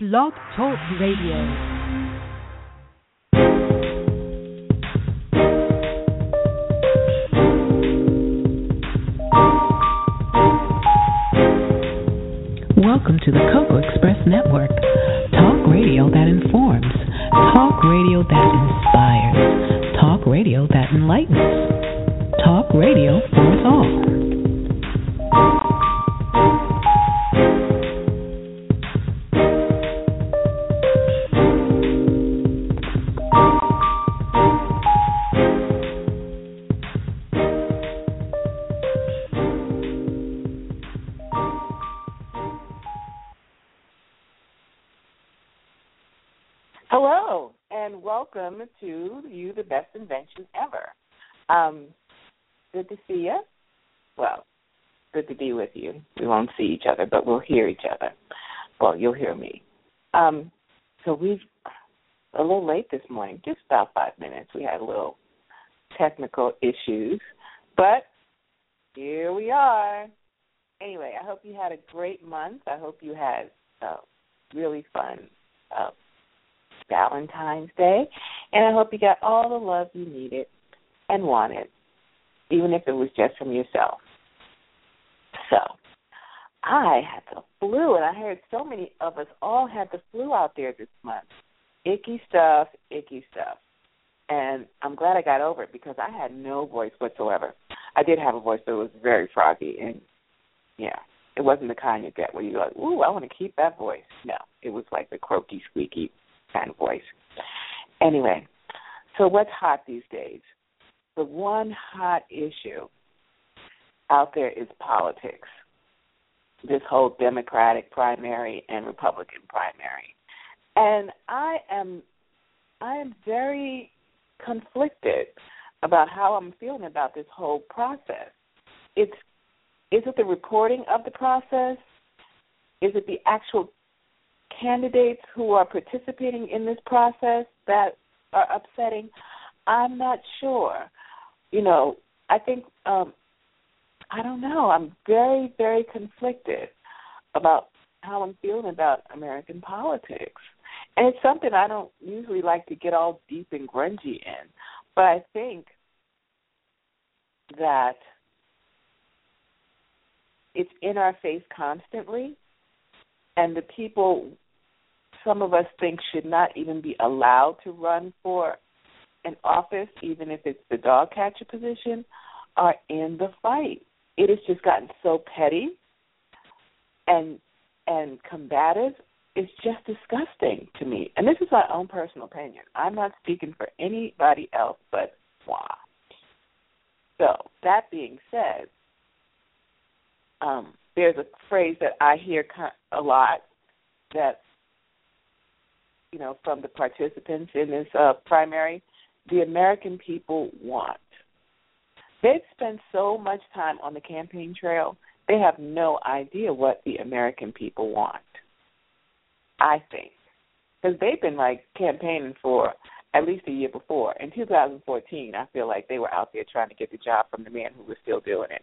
Blog Talk Radio. Welcome to the Coco Express Network. Talk radio that informs. Talk radio that inspires. Talk radio that enlightens. Talk radio for us all. Hello, and welcome to You the Best Invention Ever. Um, good to see you. Well, good to be with you. We won't see each other, but we'll hear each other. Well, you'll hear me. Um, so we've a little late this morning, just about five minutes. We had a little technical issues, but here we are. Anyway, I hope you had a great month. I hope you had a really fun uh, Valentine's Day, and I hope you got all the love you needed and wanted, even if it was just from yourself. So, I had the flu, and I heard so many of us all had the flu out there this month. Icky stuff, icky stuff. And I'm glad I got over it because I had no voice whatsoever. I did have a voice, but it was very froggy, and yeah, it wasn't the kind you get where you're like, ooh, I want to keep that voice. No, it was like the croaky, squeaky kind of voice. Anyway, so what's hot these days? The one hot issue out there is politics. This whole Democratic primary and Republican primary. And I am I am very conflicted about how I'm feeling about this whole process. It's is it the reporting of the process? Is it the actual candidates who are participating in this process that are upsetting? I'm not sure. You know, I think um I don't know. I'm very, very conflicted about how I'm feeling about American politics. And it's something I don't usually like to get all deep and grungy in. But I think that it's in our face constantly and the people some of us think should not even be allowed to run for an office, even if it's the dog catcher position, are in the fight. It has just gotten so petty and and combative. It's just disgusting to me. And this is my own personal opinion. I'm not speaking for anybody else but moi. So that being said, um, there's a phrase that I hear a lot that you know from the participants in this uh, primary, the American people want. They've spent so much time on the campaign trail, they have no idea what the American people want. I think because they've been like campaigning for at least a year before. In 2014, I feel like they were out there trying to get the job from the man who was still doing it.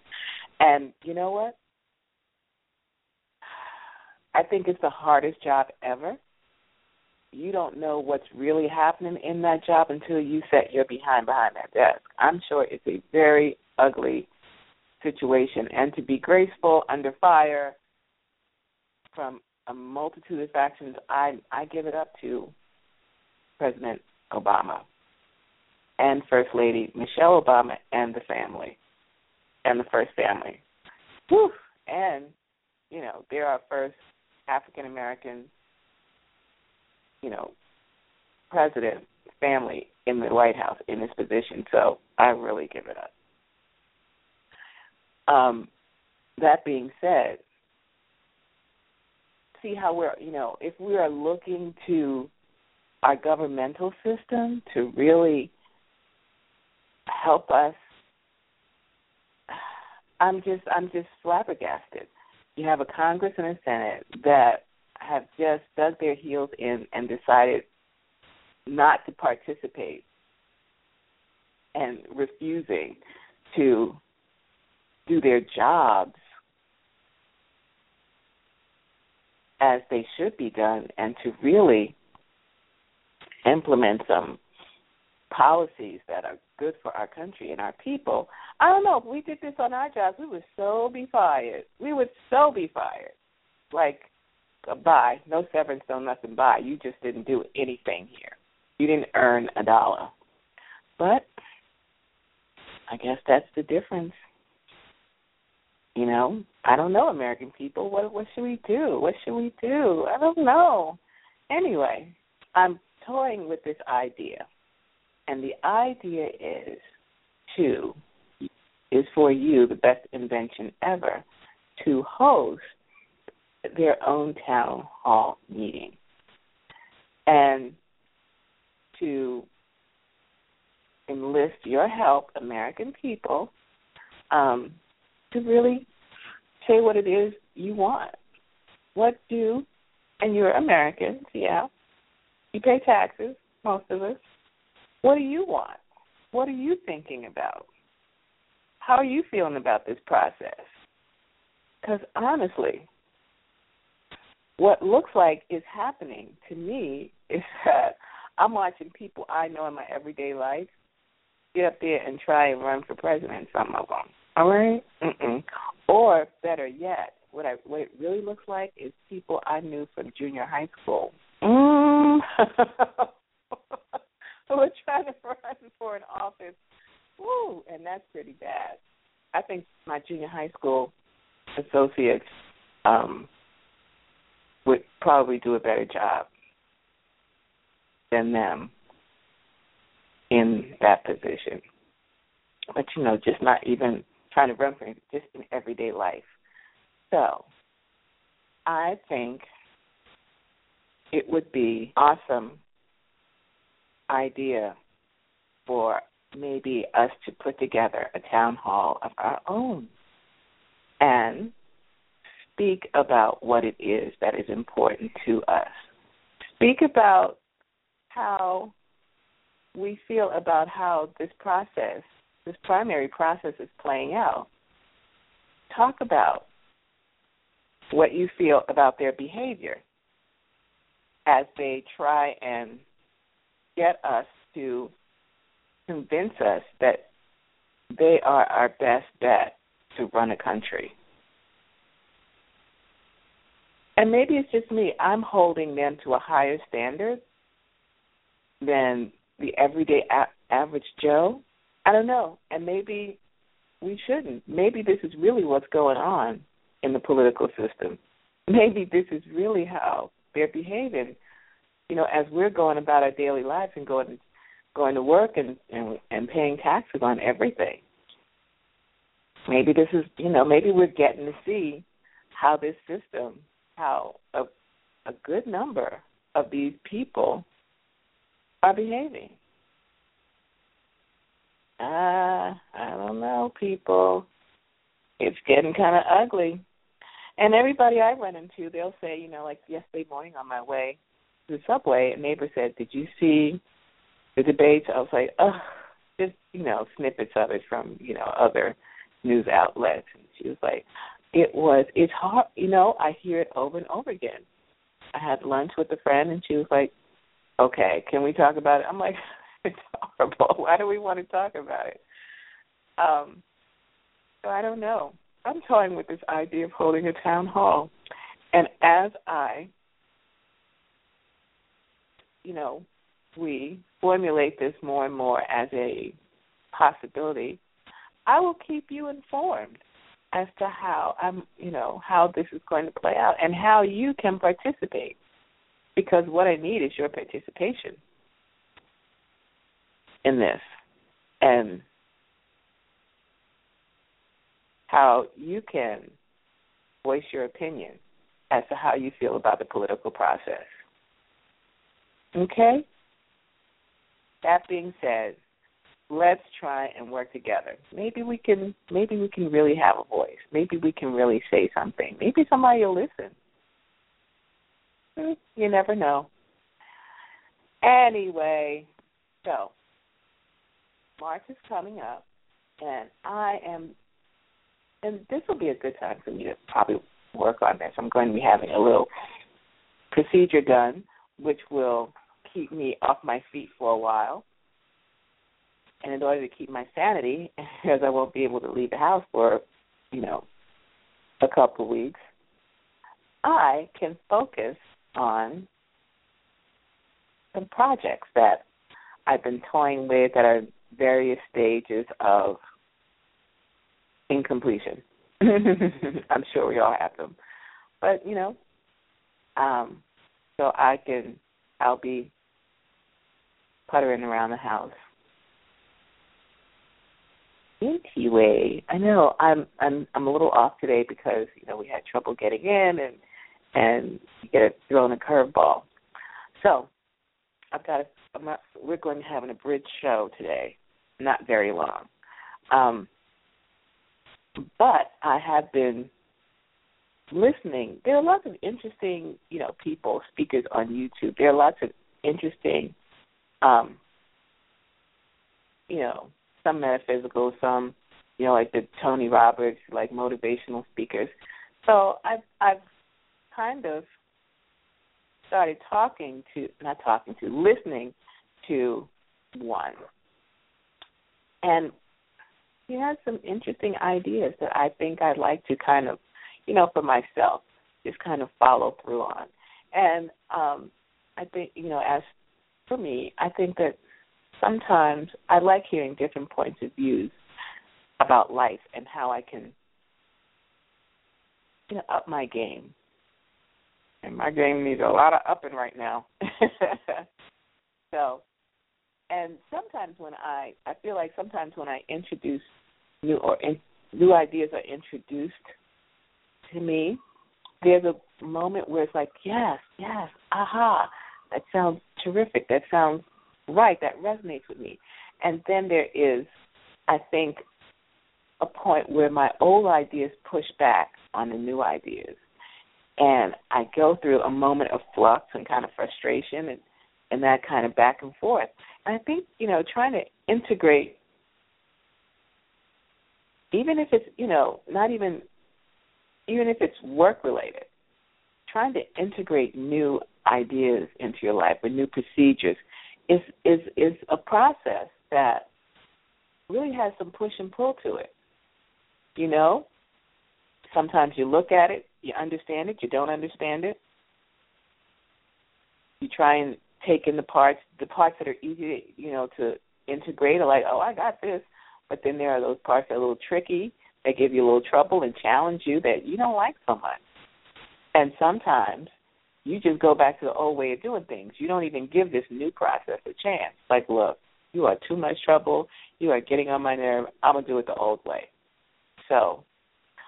And you know what? I think it's the hardest job ever. You don't know what's really happening in that job until you set your behind behind that desk. I'm sure it's a very ugly situation, and to be graceful under fire from a multitude of factions, I I give it up to President Obama and First Lady Michelle Obama and the family and the first family. Whew. And you know, they're our first African American, you know, president family in the White House in this position. So I really give it up. Um, that being said, see how we're, you know, if we are looking to our governmental system to really help us, I'm just, I'm just flabbergasted you have a Congress and a Senate that have just dug their heels in and decided not to participate and refusing to do their jobs as they should be done and to really implement some policies that are good for our country and our people. I don't know, if we did this on our jobs, we would so be fired. We would so be fired. Like, bye, no severance, no nothing, bye. You just didn't do anything here. You didn't earn a dollar. But I guess that's the difference. You know, I don't know, American people. What what should we do? What should we do? I don't know. Anyway, I'm toying with this idea, and the idea is to is for you the best invention ever to host their own town hall meeting and to enlist your help, American people, um, to really say what it is you want. What do, and you're Americans, yeah. You pay taxes, most of us. What do you want? What are you thinking about? How are you feeling about this process? Because honestly, what looks like is happening to me is that I'm watching people I know in my everyday life get up there and try and run for president. Some of them, all right. Mm-mm. Or better yet, what I what it really looks like is people I knew from junior high school. Mm. who are trying to run for an office. Woo, and that's pretty bad. I think my junior high school associates um would probably do a better job than them in that position. But you know, just not even trying to run for it, just in everyday life. So I think it would be awesome idea for maybe us to put together a town hall of our own and speak about what it is that is important to us. Speak about how we feel about how this process, this primary process, is playing out. Talk about what you feel about their behavior as they try and get us to convince us that they are our best bet to run a country. And maybe it's just me. I'm holding them to a higher standard than the everyday a- average Joe? I don't know. And maybe we shouldn't. Maybe this is really what's going on in the political system. Maybe this is really how they're behaving. You know, as we're going about our daily lives and going going to work and and, and paying taxes on everything. Maybe this is, you know, maybe we're getting to see how this system, how a a good number of these people are behaving. Uh, I don't know, people. It's getting kind of ugly. And everybody I run into, they'll say, you know, like yesterday morning on my way to the subway, a neighbor said, "Did you see the debates?" I was like, "Ugh," just you know, snippets of it from you know other news outlets. And she was like, "It was. It's hard. You know, I hear it over and over again." I had lunch with a friend, and she was like, okay, can we talk about it? I'm like, it's horrible. Why do we want to talk about it? Um, so I don't know. I'm toying with this idea of holding a town hall. And as I, you know, we formulate this more and more as a possibility, I will keep you informed as to how I'm, you know, how this is going to play out and how you can participate because what I need is your participation in this and how you can voice your opinion as to how you feel about the political process. Okay? That being said, let's try and work together. Maybe we can maybe we can really have a voice. Maybe we can really say something. Maybe somebody will listen. Hmm, you never know. Anyway, so March is coming up, and I am, and this will be a good time for me to probably work on this. I'm going to be having a little procedure done, which will keep me off my feet for a while. And in order to keep my sanity, because I won't be able to leave the house for, you know, a couple of weeks, I can focus on some projects that I've been toying with that are various stages of incompletion. I'm sure we all have them. But, you know, um, so I can I'll be puttering around the house. Anyway, I know I'm I'm I'm a little off today because you know we had trouble getting in and and get thrown a curveball. So I've got a, I'm not, we're going to have an abridged show today, not very long. Um, but I have been listening. There are lots of interesting, you know, people, speakers on YouTube. There are lots of interesting, um, you know, some metaphysical, some, you know, like the Tony Robbins, like motivational speakers. So I've I've kind of started talking to not talking to listening to one and he has some interesting ideas that I think I'd like to kind of you know for myself just kind of follow through on and um I think you know as for me I think that sometimes I like hearing different points of views about life and how I can you know up my game and my game needs a lot of upping right now. so, and sometimes when I, I feel like sometimes when I introduce new or in, new ideas are introduced to me, there's a moment where it's like, yes, yes, aha, that sounds terrific. That sounds right. That resonates with me. And then there is, I think, a point where my old ideas push back on the new ideas and I go through a moment of flux and kind of frustration and and that kind of back and forth. And I think you know trying to integrate, even if it's you know not even even if it's work related, trying to integrate new ideas into your life or new procedures is is is a process that really has some push and pull to it. You know, sometimes you look at it you understand it, you don't understand it. You try and take in the parts, the parts that are easy, you know, to integrate are like, oh, I got this. But then there are those parts that are a little tricky, that give you a little trouble and challenge you that you don't like so much. And sometimes you just go back to the old way of doing things. You don't even give this new process a chance. Like, look, you are too much trouble. You are getting on my nerve. I'm gonna do it the old way. So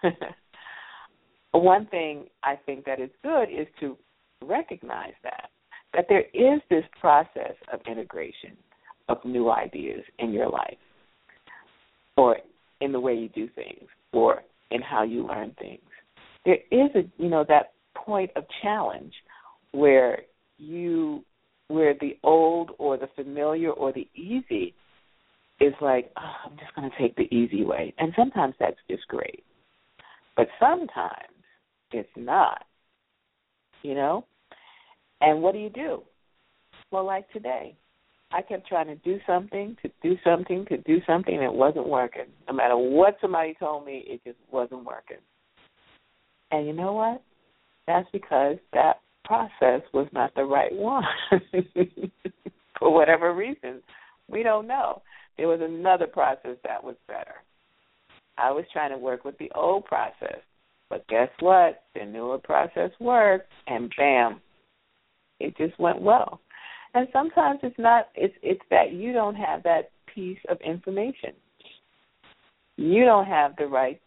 one thing I think that is good is to recognize that that there is this process of integration of new ideas in your life or in the way you do things or in how you learn things. There is a you know that point of challenge where you where the old or the familiar or the easy is like, oh, I'm just going to take the easy way. And sometimes that's just great. But sometimes it's not. You know? And what do you do? Well, like today, I kept trying to do something, to do something, to do something, and it wasn't working. No matter what somebody told me, it just wasn't working. And you know what? That's because that process was not the right one. For whatever reason, we don't know. There was another process that was better. I was trying to work with the old process. But guess what? The newer process worked, and bam, it just went well. And sometimes it's not. It's it's that you don't have that piece of information. You don't have the right.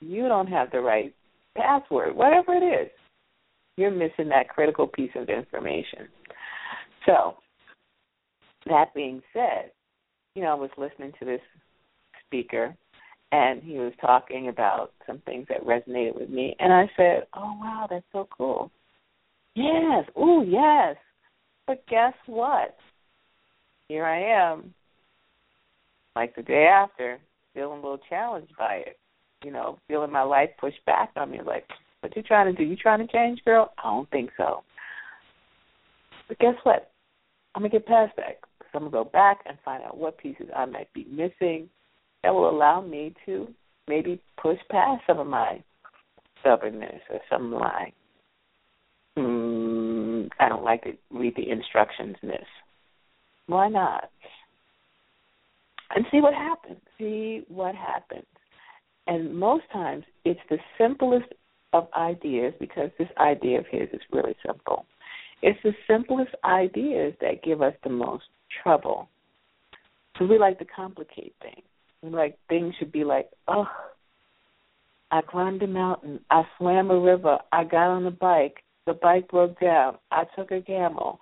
You don't have the right password, whatever it is. You're missing that critical piece of information. So, that being said, you know, I was listening to this speaker and he was talking about some things that resonated with me and I said, "Oh wow, that's so cool." Yes. Oh, yes. But guess what? Here I am. Like the day after, feeling a little challenged by it. You know, feeling my life pushed back on me like, what you trying to do? You trying to change, girl? I don't think so. But guess what? I'm gonna get past that. So I'm gonna go back and find out what pieces I might be missing that will allow me to maybe push past some of my stubbornness or some my mm, I don't like to read the instructions miss. Why not? And see what happens. See what happens. And most times it's the simplest of ideas because this idea of his is really simple. It's the simplest ideas that give us the most trouble. So we like to complicate things. We like things should be like, oh, I climbed a mountain, I swam a river, I got on a bike, the bike broke down, I took a gamble,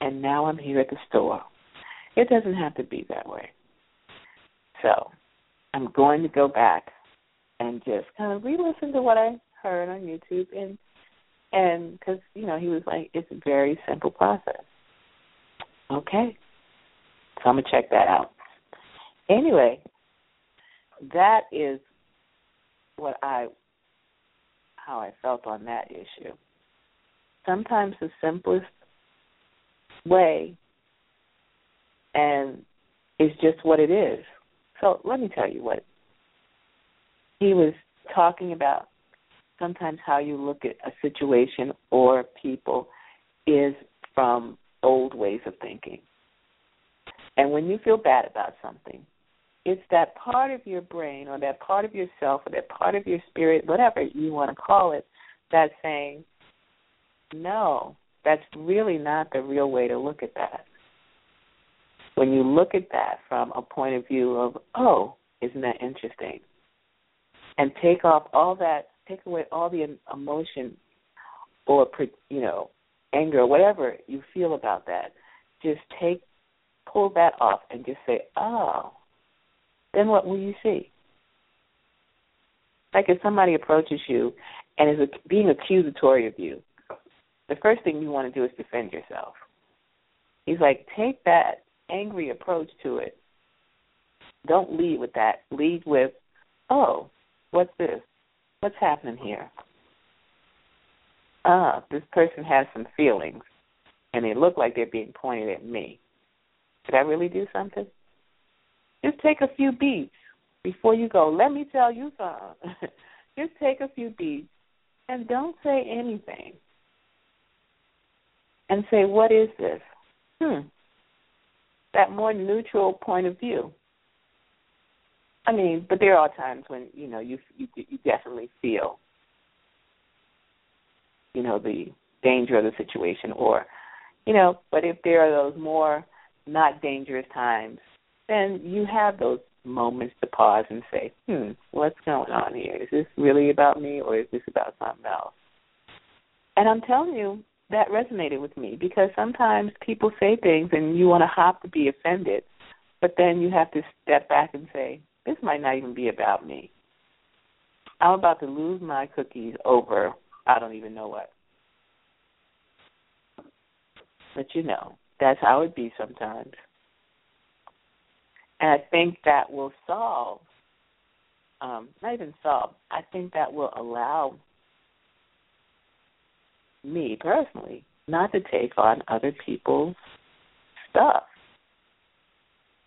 and now I'm here at the store. It doesn't have to be that way. So I'm going to go back and just kind of re-listen to what I heard on YouTube and and because you know he was like it's a very simple process. Okay, so I'm gonna check that out. Anyway, that is what I how I felt on that issue. Sometimes the simplest way and is just what it is. So let me tell you what he was talking about sometimes how you look at a situation or people is from old ways of thinking. And when you feel bad about something, it's that part of your brain or that part of yourself or that part of your spirit, whatever you want to call it, that's saying, no, that's really not the real way to look at that. When you look at that from a point of view of, oh, isn't that interesting? And take off all that, take away all the emotion or, you know, anger, or whatever you feel about that. Just take, pull that off and just say, oh, then what will you see? Like if somebody approaches you and is being accusatory of you, the first thing you want to do is defend yourself. He's like, take that angry approach to it. Don't lead with that. Lead with, oh, what's this? What's happening here? Ah, this person has some feelings, and they look like they're being pointed at me. Did I really do something? Just take a few beats before you go. Let me tell you something. Just take a few beats and don't say anything. And say, what is this? Hmm. That more neutral point of view. I mean, but there are times when you know you you, you definitely feel, you know, the danger of the situation, or, you know, but if there are those more not dangerous times then you have those moments to pause and say, hmm, what's going on here? Is this really about me or is this about something else? And I'm telling you, that resonated with me because sometimes people say things and you want to hop to be offended, but then you have to step back and say, this might not even be about me. I'm about to lose my cookies over I don't even know what. But you know, that's how it be sometimes. And I think that will solve, um, not even solve, I think that will allow me personally not to take on other people's stuff.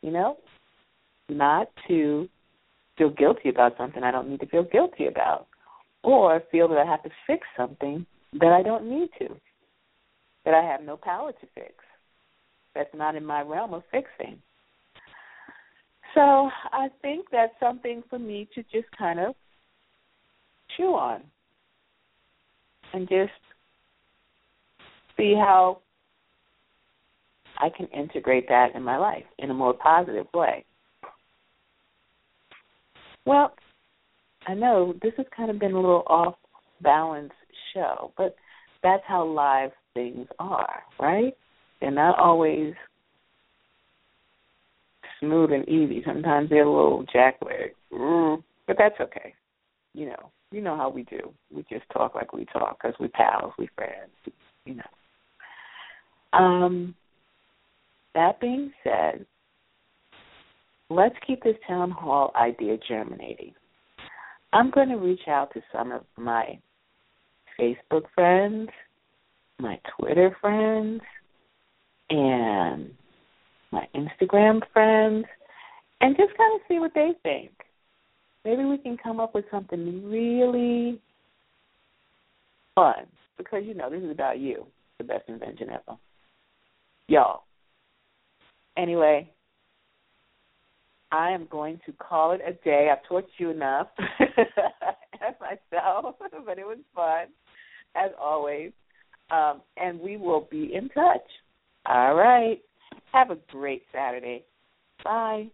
You know? Not to feel guilty about something I don't need to feel guilty about. Or feel that I have to fix something that I don't need to. That I have no power to fix. That's not in my realm of fixing. So I think that's something for me to just kind of chew on and just see how I can integrate that in my life in a more positive way. Well, I know this has kind of been a little off balance show, but that's how live things are, right? They're not always smooth and easy. Sometimes they're a little jackleg, mm, but that's okay. You know, you know how we do. We just talk like we talk because we pals, we friends. You know. Um. That being said, let's keep this town hall idea germinating. I'm going to reach out to some of my Facebook friends, my Twitter friends, and my Instagram friends and just kind of see what they think. Maybe we can come up with something really fun because you know this is about you, the best invention ever. Y'all. Anyway, I am going to call it a day. I've tortured you enough as myself, but it was fun as always. Um, and we will be in touch. All right. Have a great Saturday. Bye.